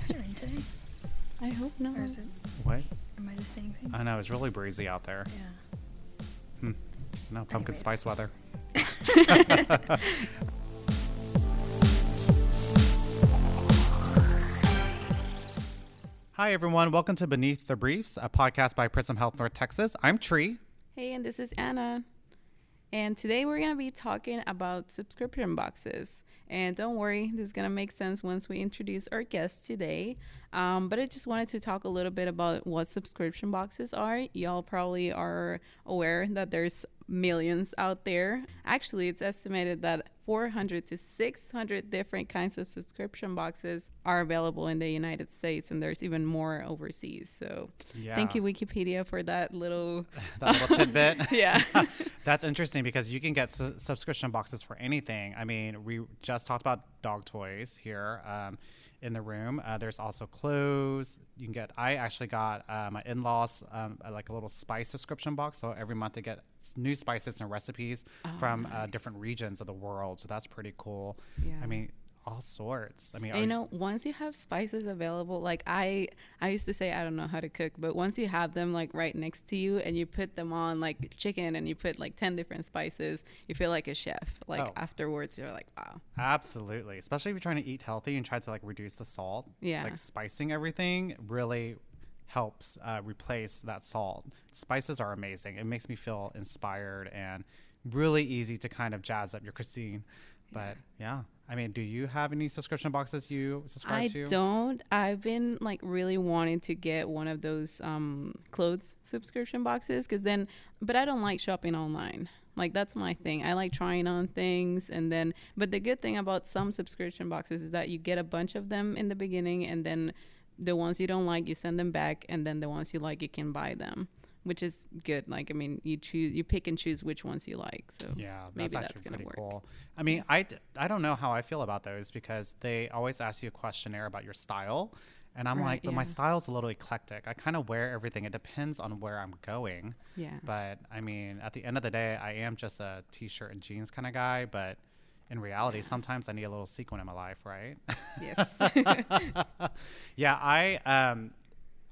supposed to rain today? I hope not. Or is it, What? am I just saying things? I know it's really breezy out there. yeah. Hmm. No pumpkin Anyways. spice weather. Hi everyone, welcome to Beneath the Briefs, a podcast by Prism Health North Texas. I'm Tree. Hey, and this is Anna. And today we're going to be talking about subscription boxes. And don't worry, this is going to make sense once we introduce our guest today. Um, but I just wanted to talk a little bit about what subscription boxes are. Y'all probably are aware that there's millions out there. Actually, it's estimated that 400 to 600 different kinds of subscription boxes are available in the United States, and there's even more overseas. So, thank you, Wikipedia, for that little that little tidbit. Yeah. That's interesting because you can get su- subscription boxes for anything. I mean, we just talked about dog toys here um, in the room. Uh, there's also clothes. You can get. I actually got uh, my in-laws um, like a little spice subscription box. So every month they get new spices and recipes from uh, nice. different regions of the world. So that's pretty cool. Yeah. I mean, all sorts. I mean, you know, once you have spices available, like I, I used to say I don't know how to cook, but once you have them like right next to you and you put them on like chicken and you put like ten different spices, you feel like a chef. Like Oh. afterwards, you're like, wow. Absolutely. Especially if you're trying to eat healthy and try to like reduce the salt. Yeah. Like spicing everything really helps uh, replace that salt. Spices are amazing. It makes me feel inspired and really easy to kind of jazz up your cuisine. But yeah, I mean, do you have any subscription boxes you subscribe I to? I don't. I've been like really wanting to get one of those um, clothes subscription boxes because then, but I don't like shopping online. Like that's my thing. I like trying on things and then, but the good thing about some subscription boxes is that you get a bunch of them in the beginning and then the ones you don't like, you send them back and then the ones you like, you can buy them, which is good. Like, I mean, you choose, you pick and choose which ones you like. So Yeah, that's maybe actually that's going to work. cool. I mean, I, I don't know how I feel about those because they always ask you a questionnaire about your style. And I'm Right, like, but my yeah. style's a little eclectic. I kind of wear everything. It depends on where I'm going. Yeah. But I mean, at the end of the day, I am just a t-shirt and jeans kind of guy. But in reality, sometimes I need a little sequin in my life, right? Yes. yeah, I um,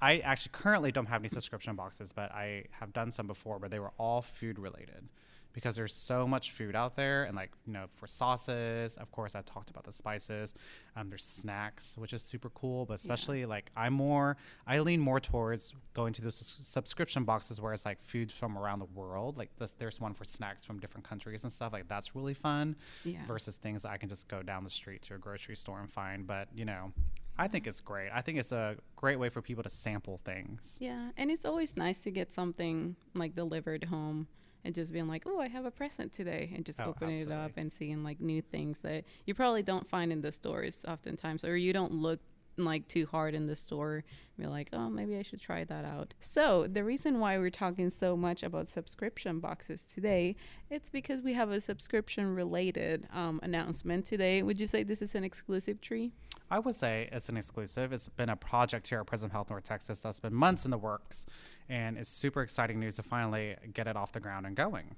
I actually currently don't have any subscription boxes, but I have done some before, where they were all food related because there's so much food out there, and like you know, for sauces, of course, I talked about the spices. Um, there's snacks, which is super cool, but especially like I'm more, I lean more towards going to those subscription boxes where it's like food from around the world. Like this, there's one for snacks from different countries and stuff. Like that's really fun Yeah. versus things that I can just go down the street to a grocery store and find. But you know, I think it's great. I think it's a great way for people to sample things. Yeah, and it's always nice to get something like delivered home and just being like, "Oh, I have a present today," and just Oh, opening it up and seeing like new things that you probably don't find in the stores oftentimes, or you don't look like too hard in the store. You're like, "Oh, maybe I should try that out." So the reason why we're talking so much about subscription boxes today, it's because we have a subscription related um, announcement today. Would you say this is an exclusive tree? I would say it's an exclusive. It's been a project here at Prism Health North Texas that's been months in the works, and it's super exciting news to finally get it off the ground and going.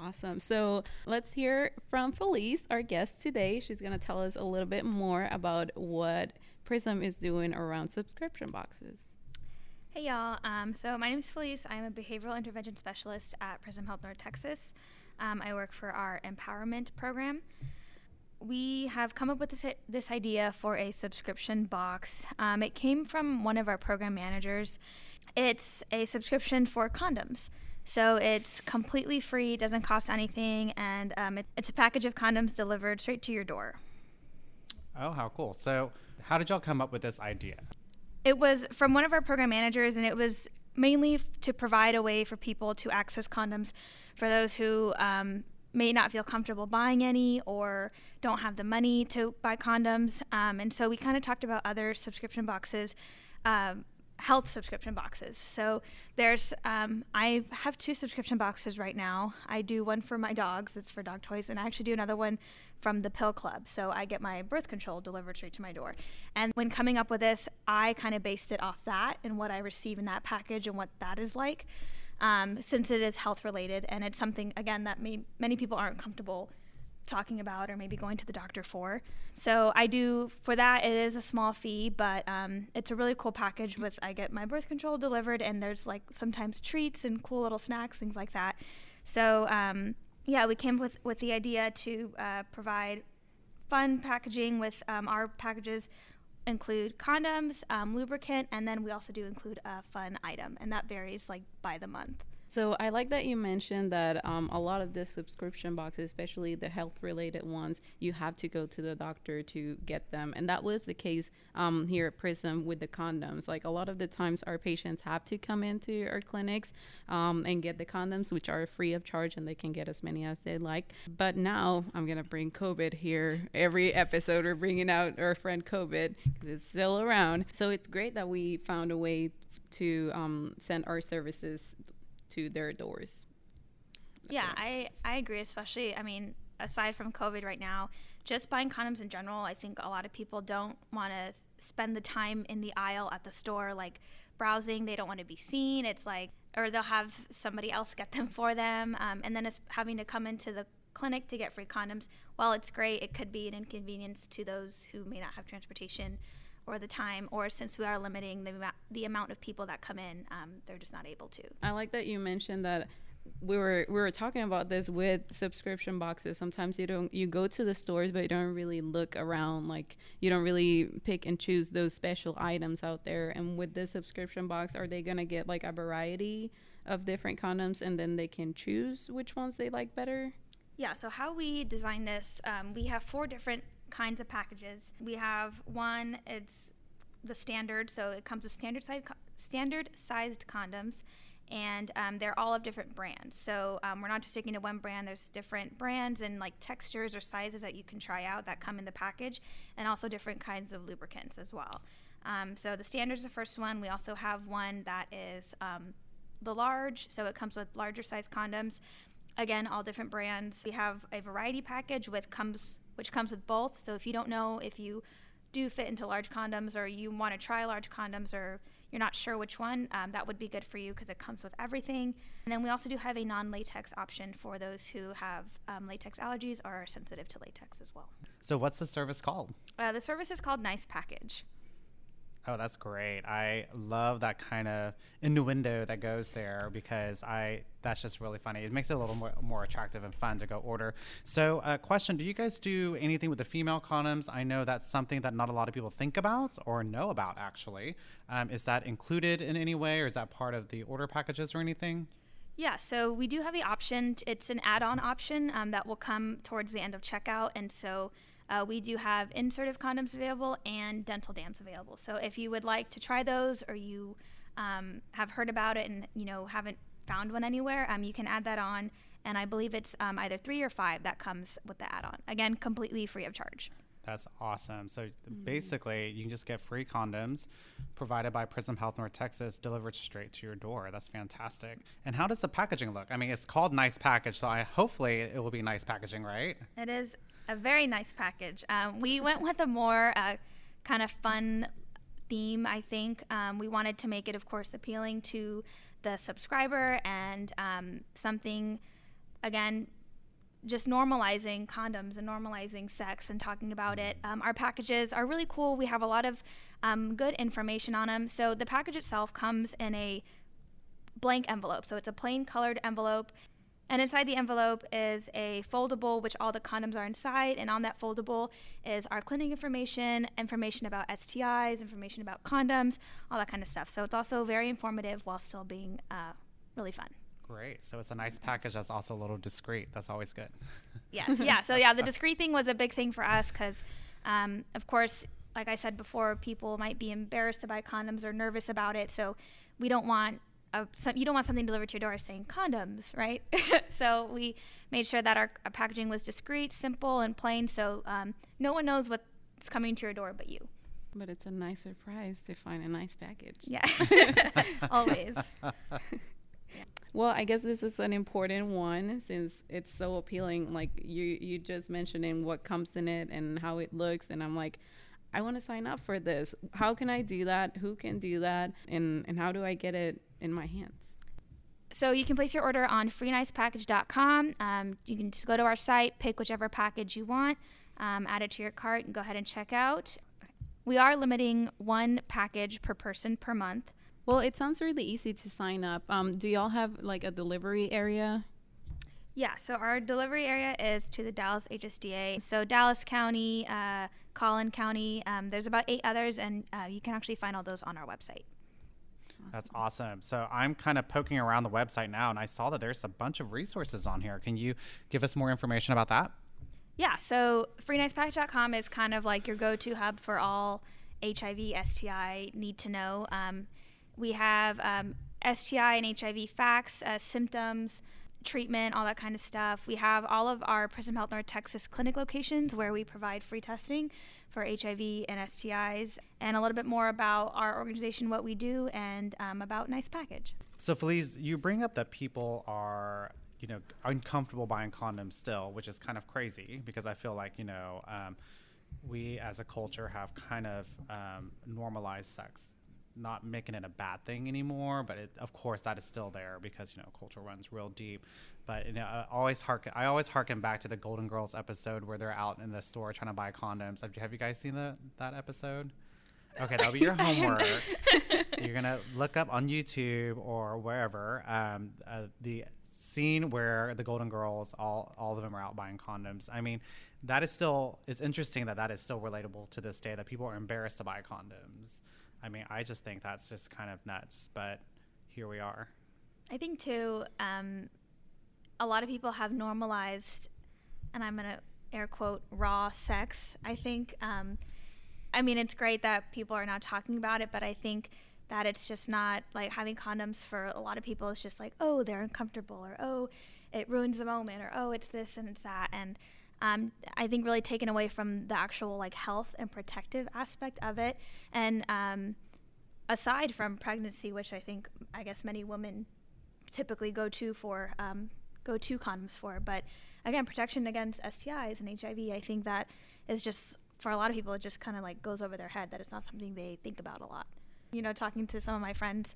Awesome. So let's hear from Felice, our guest today. She's going to tell us a little bit more about what Prism is doing around subscription boxes. Hey y'all. Um, so my name is Felice. I'm a behavioral intervention specialist at Prism Health North Texas. Um, I work for our empowerment program. We have come up with this, this idea for a subscription box. Um, it came from one of our program managers. It's a subscription for condoms. So it's completely free, doesn't cost anything, and um, it, it's a package of condoms delivered straight to your door. Oh, how cool! So, how did y'all come up with this idea? It was from one of our program managers, and it was mainly to provide a way for people to access condoms for those who um, may not feel comfortable buying any or don't have the money to buy condoms. Um, and so we kind of talked about other subscription boxes. Um, health subscription boxes. So there's, um, I have two subscription boxes right now. I do one for my dogs, it's for dog toys, and I actually do another one from the Pill Club. So I get my birth control delivered straight to my door. And when coming up with this, I kind of based it off that and what I receive in that package and what that is like. Um, since it is health related and it's something again that may, many people aren't comfortable talking about or maybe going to the doctor for. So I do for that. It is a small fee, but um, it's a really cool package. With I get my birth control delivered, and there's like sometimes treats and cool little snacks, things like that. So um, yeah, we came with with the idea to uh, provide fun packaging with um, our packages include condoms, um, lubricant, and then we also do include a fun item, and that varies like by the month. So I like that you mentioned that um, a lot of the subscription boxes, especially the health-related ones, you have to go to the doctor to get them, and that was the case um, here at Prism with the condoms. Like a lot of the times, our patients have to come into our clinics um, and get the condoms, which are free of charge, and they can get as many as they like. But now I'm gonna bring COVID here every episode. We're bringing out our friend COVID because it's still around. So it's great that we found a way to um, send our services to their doors. Yeah, I, I agree, especially, I mean, aside from COVID right now, just buying condoms in general, I think a lot of people don't want to spend the time in the aisle at the store, like browsing. They don't want to be seen. It's like, or they'll have somebody else get them for them. Um, and then it's having to come into the clinic to get free condoms. While it's great, it could be an inconvenience to those who may not have transportation or the time, or since we are limiting the, the amount of people that come in, um, they're just not able to. I like that you mentioned that we were we were talking about this with subscription boxes. Sometimes you don't you go to the stores but you don't really look around like you don't really pick and choose those special items out there. And with this subscription box are they going to get like a variety of different condoms and then they can choose which ones they like better? Yeah so how we design this um, we have four different kinds of packages. We have one, it's the standard, so it comes with standard size, standard sized condoms, and um, they're all of different brands. So um, we're not just sticking to one brand. There's different brands and like textures or sizes that you can try out that come in the package, and also different kinds of lubricants as well. Um, so the standard is the first one. We also have one that is um, the large, so it comes with larger size condoms. Again, all different brands. We have a variety package with comes which comes with both. So if you don't know if you do fit into large condoms or you want to try large condoms or you're not sure which one, um, that would be good for you because it comes with everything. And then we also do have a non latex option for those who have um, latex allergies or are sensitive to latex as well. So, what's the service called? Uh, the service is called Nice Package. Oh, that's great. I love that kind of innuendo that goes there because I that's just really funny. It makes it a little more, more attractive and fun to go order. So, uh, question: Do you guys do anything with the female condoms? I know that's something that not a lot of people think about or know about. Actually, um, is that included in any way, or is that part of the order packages or anything? Yeah, so we do have the option. It's an add-on option um, that will come towards the end of checkout, and so uh, we do have insertive condoms available and dental dams available. So if you would like to try those or you um, have heard about it and you know haven't found one anywhere, um, you can add that on. And I believe it's um, either three or five that comes with the add-on. Again, completely free of charge. That's awesome. So basically, you can just get free condoms provided by Prism Health North Texas, delivered straight to your door. That's fantastic. And how does the packaging look? I mean, it's called Nice Package, so I hopefully it will be nice packaging, right? It is a very nice package. Um, we went with a more uh, kind of fun theme, I think. Um, we wanted to make it, of course, appealing to the subscriber and um, something, again, just normalizing condoms and normalizing sex and talking about it. Um, our packages are really cool. We have a lot of um, good information on them. So the package itself comes in a blank envelope. So it's a plain colored envelope. And inside the envelope is a foldable, which all the condoms are inside. And on that foldable is our clinic information, information about STIs, information about condoms, all that kind of stuff. So it's also very informative while still being uh, really fun. Great. So it's a nice package that's also a little discreet. That's always good. yes. Yeah. So, yeah, the discreet thing was a big thing for us because, um, of course, like I said before, people might be embarrassed to buy condoms or nervous about it. So we don't want a, some, you don't want something delivered to your door saying condoms, right? so we made sure that our, our, packaging was discreet, simple, and plain, so um, no one knows what's coming to your door but you. But it's a nice surprise to find a nice package. Yeah, always. Well, I guess this is an important one since it's so appealing. Like you, you just mentioning what comes in it and how it looks, and I'm like, I want to sign up for this. How can I do that? Who can do that? And and how do I get it in my hands? So you can place your order on freenicepackage.com. Um, you can just go to our site, pick whichever package you want, um, add it to your cart, and go ahead and check out. We are limiting one package per person per month. Well, it sounds really easy to sign up. Um, do y'all have like a delivery area? Yeah, so our delivery area is to the Dallas HSDA. So Dallas County, uh, Collin County, um, there's about eight others, and uh, you can actually find all those on our website. That's awesome. So I'm kind of poking around the website now, and I saw that there's a bunch of resources on here. Can you give us more information about that? Yeah, so freenicepackage.com is kind of like your go-to hub for all HIV, STI need to know. Um, we have um, STI and HIV facts, uh, symptoms, treatment, all that kind of stuff. We have all of our Prism Health North Texas clinic locations where we provide free testing for HIV and STIs, and a little bit more about our organization, what we do, and um, about Nice Package. So, Felice, you bring up that people are, you know, uncomfortable buying condoms still, which is kind of crazy because I feel like, you know, um, we as a culture have kind of um, normalized sex not making it a bad thing anymore, but it, of course that is still there because you know culture runs real deep. But you know, I always harken, I always harken back to the Golden Girls episode where they're out in the store trying to buy condoms. Have, have you guys seen that that episode? Okay, that'll be your homework. You're gonna look up on YouTube or wherever um, uh, the scene where the Golden Girls, all all of them are out buying condoms. I mean, that is still it's interesting that that is still relatable to this day that people are embarrassed to buy condoms. I mean, I just think that's just kind of nuts, but here we are. I think too, um, a lot of people have normalized, and I'm gonna air quote raw sex. I think, um, I mean, it's great that people are now talking about it, but I think that it's just not like having condoms for a lot of people. It's just like, oh, they're uncomfortable, or oh, it ruins the moment, or oh, it's this and it's that, and um, I think really taken away from the actual like health and protective aspect of it. And um, aside from pregnancy, which I think I guess many women typically go to for um, go to condoms for, but again, protection against STIs and HIV, I think that is just for a lot of people it just kind of like goes over their head that it's not something they think about a lot. You know, talking to some of my friends,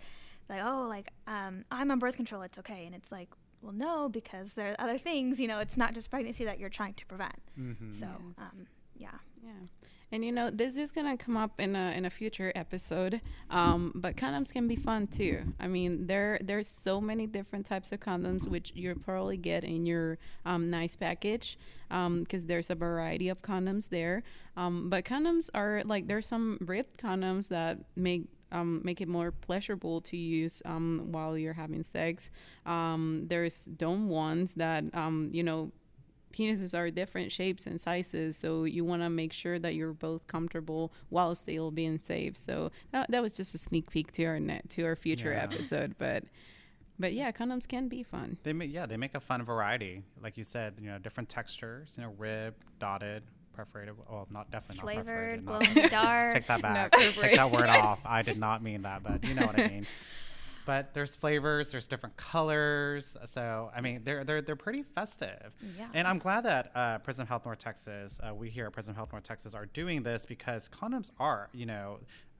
like, oh, like um, I'm on birth control, it's okay, and it's like, well, no, because there are other things. You know, it's not just pregnancy that you're trying to prevent. Mm-hmm. So, yes. um, yeah. Yeah. And you know, this is gonna come up in a in a future episode. Um, but condoms can be fun too. I mean, there there's so many different types of condoms which you probably get in your um, nice package because um, there's a variety of condoms there. Um, but condoms are like there's some ribbed condoms that make um, make it more pleasurable to use um, while you're having sex. Um, there's dome ones that um, you know penises are different shapes and sizes, so you want to make sure that you're both comfortable while still being safe. So that, that was just a sneak peek to our net to our future yeah. episode, but. But yeah, condoms can be fun. They make, yeah, they make a fun variety. Like you said, you know, different textures, you know, rib, dotted, perforated. Well, not definitely flavored, not perforated. Glow dark. Take that back. Take that word off. I did not mean that, but you know what I mean. But there's flavors, there's different colors. So I mean, they're they're they're pretty festive. Yeah. And I'm glad that uh, Prism Health North Texas, uh, we here at Prism Health North Texas, are doing this because condoms are, you know,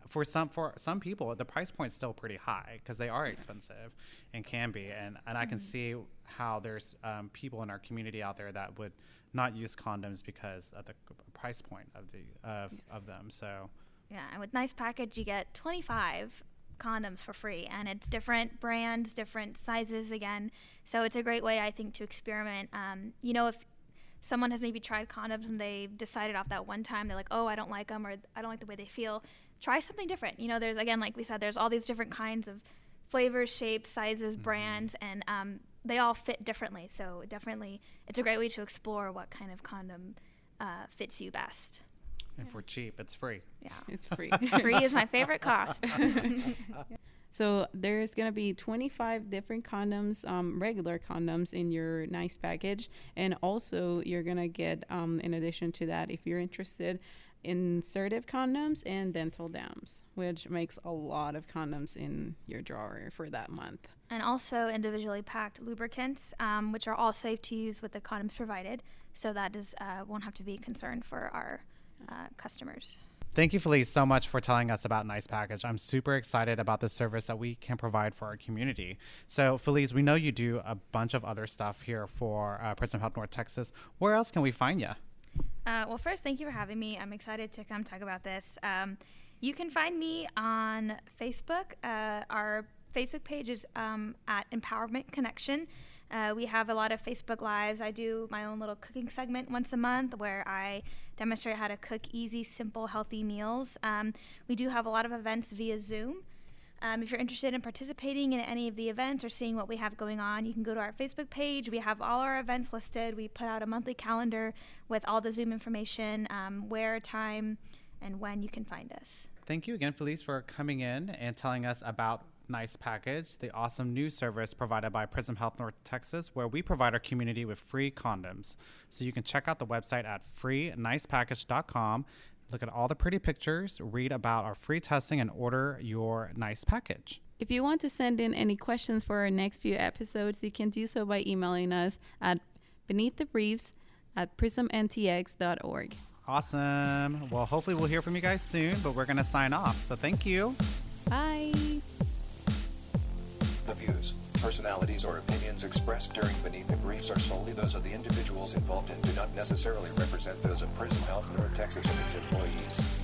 for some for some people the price point is still pretty high because they are expensive and can be and and I can mm-hmm. see how there's um, people in our community out there that would not use condoms because of the price point of the of, yes. of them. So yeah, and with nice package you get 25 condoms for free and it's different brands, different sizes again. So it's a great way I think to experiment. Um, you know, if someone has maybe tried condoms and they decided off that one time they're like, "Oh, I don't like them or I don't like the way they feel." Try something different. You know, there's again like we said there's all these different kinds of flavors, shapes, sizes, mm-hmm. brands and um, they all fit differently. So definitely, it's a great way to explore what kind of condom uh, fits you best. And yeah. for cheap, it's free. Yeah, it's free. free is my favorite cost. so there's gonna be 25 different condoms, um, regular condoms in your nice package, and also you're gonna get, um, in addition to that, if you're interested, insertive condoms and dental dams, which makes a lot of condoms in your drawer for that month. And also individually packed lubricants, um, which are all safe to use with the condoms provided. So that does uh, won't have to be a concern for our uh, customers. Thank you, Felice, so much for telling us about Nice Package. I'm super excited about the service that we can provide for our community. So, Felice, we know you do a bunch of other stuff here for uh, Prism Health North Texas. Where else can we find you? Uh, well, first, thank you for having me. I'm excited to come talk about this. Um, you can find me on Facebook. Uh, our Facebook page is um, at Empowerment Connection. Uh, we have a lot of Facebook Lives. I do my own little cooking segment once a month where I demonstrate how to cook easy, simple, healthy meals. Um, we do have a lot of events via Zoom. Um, if you're interested in participating in any of the events or seeing what we have going on, you can go to our Facebook page. We have all our events listed. We put out a monthly calendar with all the Zoom information, um, where, time, and when you can find us. Thank you again, Felice, for coming in and telling us about Nice Package, the awesome new service provided by Prism Health North Texas, where we provide our community with free condoms. So you can check out the website at freenicepackage.com. Look at all the pretty pictures, read about our free testing, and order your nice package. If you want to send in any questions for our next few episodes, you can do so by emailing us at beneath the briefs at prismntx.org. Awesome. Well, hopefully, we'll hear from you guys soon, but we're going to sign off. So, thank you. Bye. The views, personalities, or opinions expressed during Beneath the Briefs are solely those of the individuals involved and do not necessarily represent those of Prism Health North Texas and its employees.